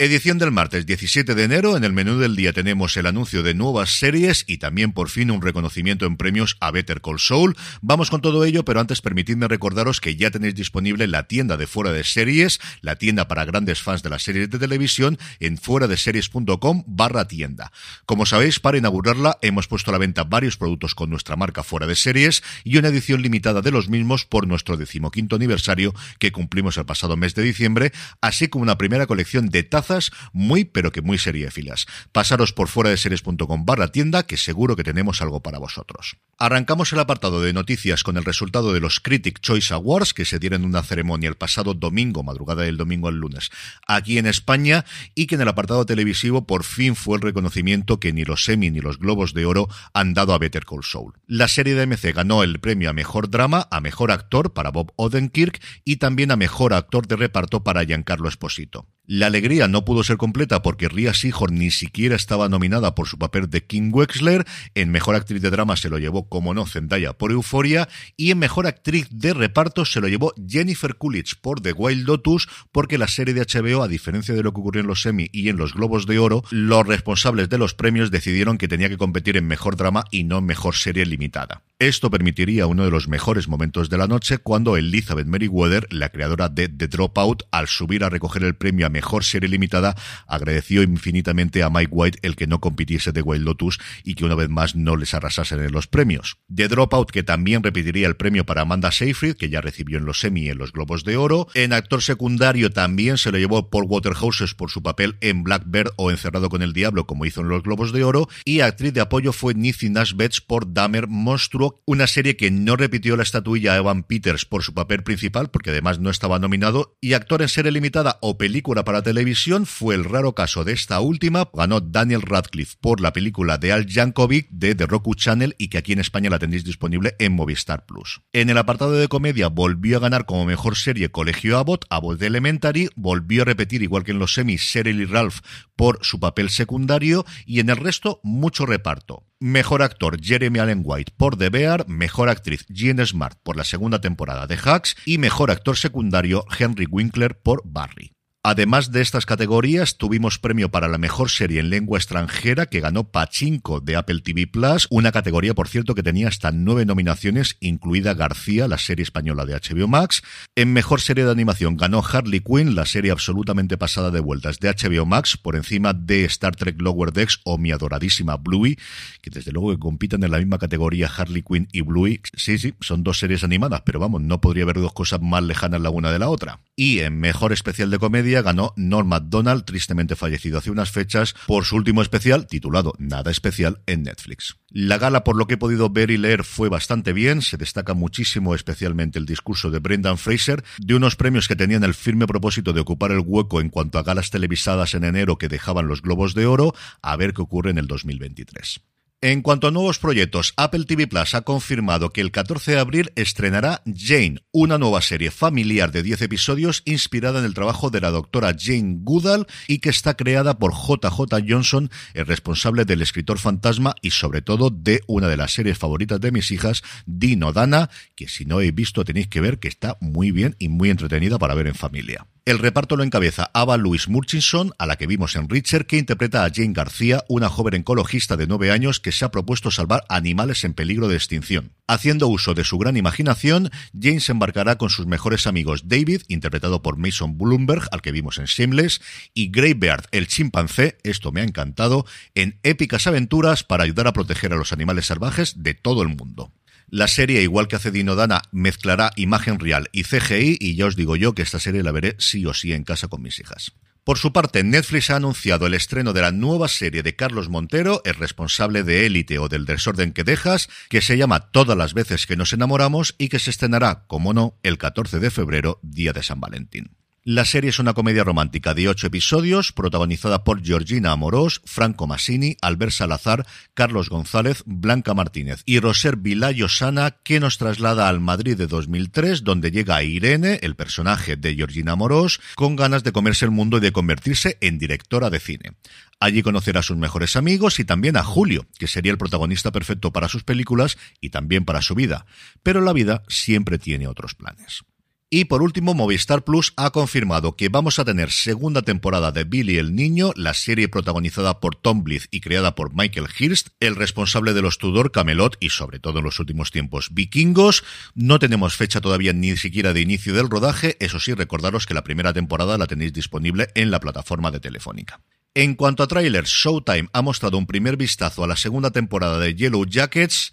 Edición del martes 17 de enero. En el menú del día tenemos el anuncio de nuevas series y también por fin un reconocimiento en premios a Better Call Saul. Vamos con todo ello, pero antes permitidme recordaros que ya tenéis disponible la tienda de Fuera de Series, la tienda para grandes fans de las series de televisión en fuera de series.com barra tienda. Como sabéis, para inaugurarla hemos puesto a la venta varios productos con nuestra marca Fuera de Series y una edición limitada de los mismos por nuestro decimoquinto aniversario que cumplimos el pasado mes de diciembre, así como una primera colección de tazas muy pero que muy seriéfilas. Pasaros por fuera de series.com barra tienda que seguro que tenemos algo para vosotros. Arrancamos el apartado de noticias con el resultado de los Critic Choice Awards que se dieron una ceremonia el pasado domingo, madrugada del domingo al lunes, aquí en España y que en el apartado televisivo por fin fue el reconocimiento que ni los Emmy ni los Globos de Oro han dado a Better Call Saul. La serie de MC ganó el premio a Mejor Drama, a Mejor Actor para Bob Odenkirk y también a Mejor Actor de Reparto para Giancarlo Esposito. La alegría no pudo ser completa porque Ria Seahorn ni siquiera estaba nominada por su papel de King Wexler. En Mejor Actriz de Drama se lo llevó, como no, Zendaya por Euforia. Y en Mejor Actriz de Reparto se lo llevó Jennifer Coolidge por The Wild Lotus porque la serie de HBO, a diferencia de lo que ocurrió en los Emmy y en los Globos de Oro, los responsables de los premios decidieron que tenía que competir en Mejor Drama y no Mejor Serie Limitada. Esto permitiría uno de los mejores momentos de la noche cuando Elizabeth Meriwether, la creadora de The Dropout, al subir a recoger el premio a Mejor Serie Limitada, agradeció infinitamente a Mike White el que no compitiese de Wild Lotus y que una vez más no les arrasasen en los premios. The Dropout, que también repetiría el premio para Amanda Seyfried, que ya recibió en los Emmy y en los Globos de Oro. En actor secundario también se lo llevó Paul Waterhouses por su papel en Blackbird o Encerrado con el Diablo, como hizo en los Globos de Oro. Y actriz de apoyo fue Nizzy Nash Betts por Dahmer Monstruo una serie que no repitió la estatuilla a Evan Peters por su papel principal, porque además no estaba nominado, y actor en serie limitada o película para televisión fue el raro caso de esta última, ganó Daniel Radcliffe por la película de Al Jankovic de The Roku Channel y que aquí en España la tenéis disponible en Movistar Plus. En el apartado de comedia volvió a ganar como mejor serie Colegio Abbott, Abbott Elementary, volvió a repetir igual que en los semis Cheryl y Ralph por su papel secundario y en el resto mucho reparto. Mejor actor Jeremy Allen White por The Bear, mejor actriz Jean Smart por la segunda temporada de Hacks y mejor actor secundario Henry Winkler por Barry. Además de estas categorías, tuvimos premio para la mejor serie en lengua extranjera que ganó Pachinko de Apple TV Plus, una categoría, por cierto, que tenía hasta nueve nominaciones, incluida García, la serie española de HBO Max. En mejor serie de animación ganó Harley Quinn, la serie absolutamente pasada de vueltas de HBO Max, por encima de Star Trek Lower Decks o mi adoradísima Bluey, que desde luego que compiten en la misma categoría Harley Quinn y Bluey. Sí, sí, son dos series animadas, pero vamos, no podría haber dos cosas más lejanas la una de la otra. Y en mejor especial de comedia, ganó Norm MacDonald, tristemente fallecido hace unas fechas, por su último especial, titulado Nada Especial, en Netflix. La gala, por lo que he podido ver y leer, fue bastante bien. Se destaca muchísimo, especialmente el discurso de Brendan Fraser, de unos premios que tenían el firme propósito de ocupar el hueco en cuanto a galas televisadas en enero que dejaban los Globos de Oro, a ver qué ocurre en el 2023. En cuanto a nuevos proyectos, Apple TV Plus ha confirmado que el 14 de abril estrenará Jane, una nueva serie familiar de 10 episodios inspirada en el trabajo de la doctora Jane Goodall y que está creada por JJ Johnson, el responsable del escritor fantasma y sobre todo de una de las series favoritas de mis hijas, Dino Dana, que si no he visto tenéis que ver que está muy bien y muy entretenida para ver en familia. El reparto lo encabeza Ava Louise Murchison, a la que vimos en Richard, que interpreta a Jane García, una joven ecologista de nueve años que se ha propuesto salvar animales en peligro de extinción. Haciendo uso de su gran imaginación, Jane se embarcará con sus mejores amigos David, interpretado por Mason Bloomberg, al que vimos en Shameless, y Greybeard, el chimpancé, esto me ha encantado, en épicas aventuras para ayudar a proteger a los animales salvajes de todo el mundo. La serie, igual que hace Dino Dana, mezclará imagen real y CGI y ya os digo yo que esta serie la veré sí o sí en casa con mis hijas. Por su parte, Netflix ha anunciado el estreno de la nueva serie de Carlos Montero, el responsable de Élite o del desorden que dejas, que se llama Todas las veces que nos enamoramos y que se estrenará, como no, el 14 de febrero, día de San Valentín. La serie es una comedia romántica de ocho episodios, protagonizada por Georgina Amorós, Franco Massini, Albert Salazar, Carlos González, Blanca Martínez y Roser Vilayo Sana, que nos traslada al Madrid de 2003, donde llega Irene, el personaje de Georgina Amorós, con ganas de comerse el mundo y de convertirse en directora de cine. Allí conocerá a sus mejores amigos y también a Julio, que sería el protagonista perfecto para sus películas y también para su vida. Pero la vida siempre tiene otros planes. Y por último, Movistar Plus ha confirmado que vamos a tener segunda temporada de Billy el Niño, la serie protagonizada por Tom Blyth y creada por Michael Hirst, el responsable de los Tudor, Camelot y sobre todo en los últimos tiempos Vikingos. No tenemos fecha todavía ni siquiera de inicio del rodaje, eso sí, recordaros que la primera temporada la tenéis disponible en la plataforma de Telefónica. En cuanto a trailers, Showtime ha mostrado un primer vistazo a la segunda temporada de Yellow Jackets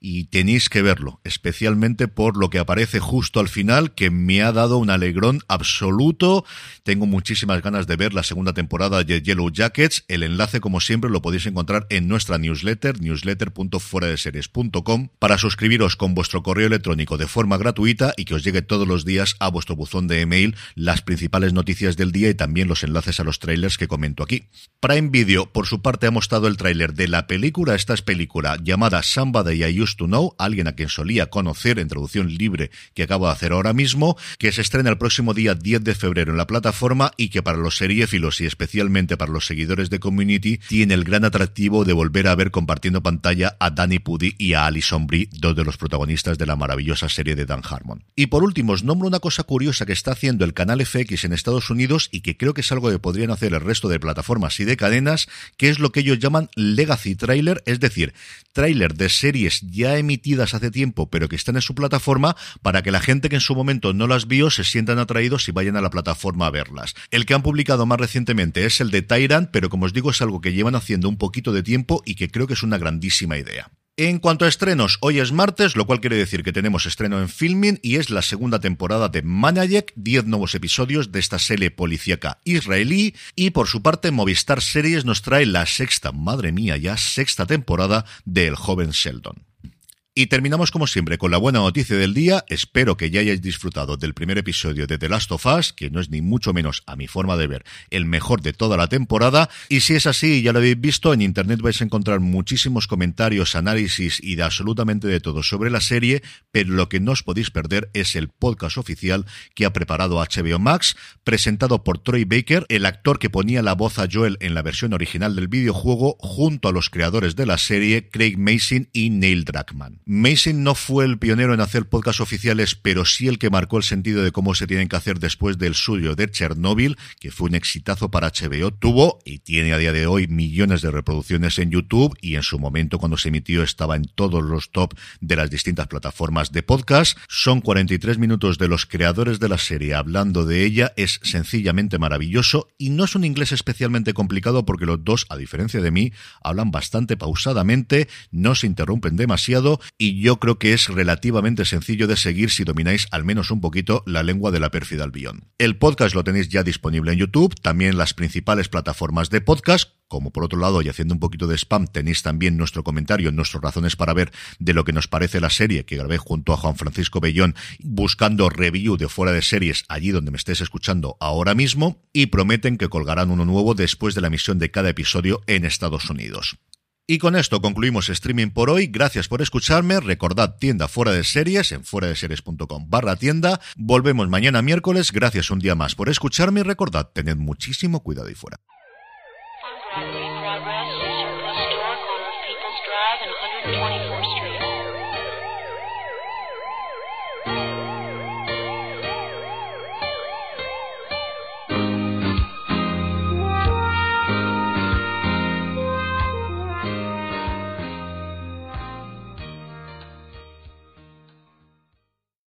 y tenéis que verlo, especialmente por lo que aparece justo al final, que me ha dado un alegrón absoluto. Tengo muchísimas ganas de ver la segunda temporada de Yellow Jackets. El enlace, como siempre, lo podéis encontrar en nuestra newsletter, newsletter.fueradeseries.com, para suscribiros con vuestro correo electrónico de forma gratuita y que os llegue todos los días a vuestro buzón de email las principales noticias del día y también los enlaces a los trailers que comento aquí. Prime Video, por su parte, ha mostrado el tráiler de la película. Esta es película llamada Samba de To Know, alguien a quien solía conocer en traducción libre que acabo de hacer ahora mismo, que se estrena el próximo día 10 de febrero en la plataforma y que para los seriéfilos y especialmente para los seguidores de Community tiene el gran atractivo de volver a ver compartiendo pantalla a Danny Pudi y a Alison Brie, dos de los protagonistas de la maravillosa serie de Dan Harmon. Y por último, os nombro una cosa curiosa que está haciendo el canal FX en Estados Unidos y que creo que es algo que podrían hacer el resto de plataformas y de cadenas, que es lo que ellos llaman Legacy Trailer, es decir, trailer de series ya emitidas hace tiempo, pero que están en su plataforma, para que la gente que en su momento no las vio se sientan atraídos y vayan a la plataforma a verlas. El que han publicado más recientemente es el de Tyrant, pero como os digo es algo que llevan haciendo un poquito de tiempo y que creo que es una grandísima idea. En cuanto a estrenos, hoy es martes, lo cual quiere decir que tenemos estreno en filming y es la segunda temporada de Manayek, 10 nuevos episodios de esta serie policíaca israelí y por su parte Movistar Series nos trae la sexta, madre mía ya, sexta temporada de El joven Sheldon. Y terminamos como siempre con la buena noticia del día. Espero que ya hayáis disfrutado del primer episodio de The Last of Us, que no es ni mucho menos, a mi forma de ver, el mejor de toda la temporada. Y si es así, ya lo habéis visto, en internet vais a encontrar muchísimos comentarios, análisis y de absolutamente de todo sobre la serie, pero lo que no os podéis perder es el podcast oficial que ha preparado HBO Max, presentado por Troy Baker, el actor que ponía la voz a Joel en la versión original del videojuego, junto a los creadores de la serie, Craig Mason y Neil Druckmann. Mason no fue el pionero en hacer podcasts oficiales, pero sí el que marcó el sentido de cómo se tienen que hacer después del suyo de Chernobyl, que fue un exitazo para HBO. Tuvo y tiene a día de hoy millones de reproducciones en YouTube y en su momento cuando se emitió estaba en todos los top de las distintas plataformas de podcast. Son 43 minutos de los creadores de la serie hablando de ella. Es sencillamente maravilloso y no es un inglés especialmente complicado porque los dos, a diferencia de mí, hablan bastante pausadamente, no se interrumpen demasiado y yo creo que es relativamente sencillo de seguir si domináis al menos un poquito la lengua de la pérfida Albión. El podcast lo tenéis ya disponible en YouTube, también las principales plataformas de podcast, como por otro lado, y haciendo un poquito de spam, tenéis también nuestro comentario, nuestras razones para ver de lo que nos parece la serie que grabé junto a Juan Francisco Bellón, buscando review de fuera de series allí donde me estés escuchando ahora mismo, y prometen que colgarán uno nuevo después de la emisión de cada episodio en Estados Unidos. Y con esto concluimos streaming por hoy. Gracias por escucharme. Recordad tienda fuera de series en fuera de series.com barra tienda. Volvemos mañana miércoles. Gracias un día más por escucharme y recordad, tened muchísimo cuidado y fuera.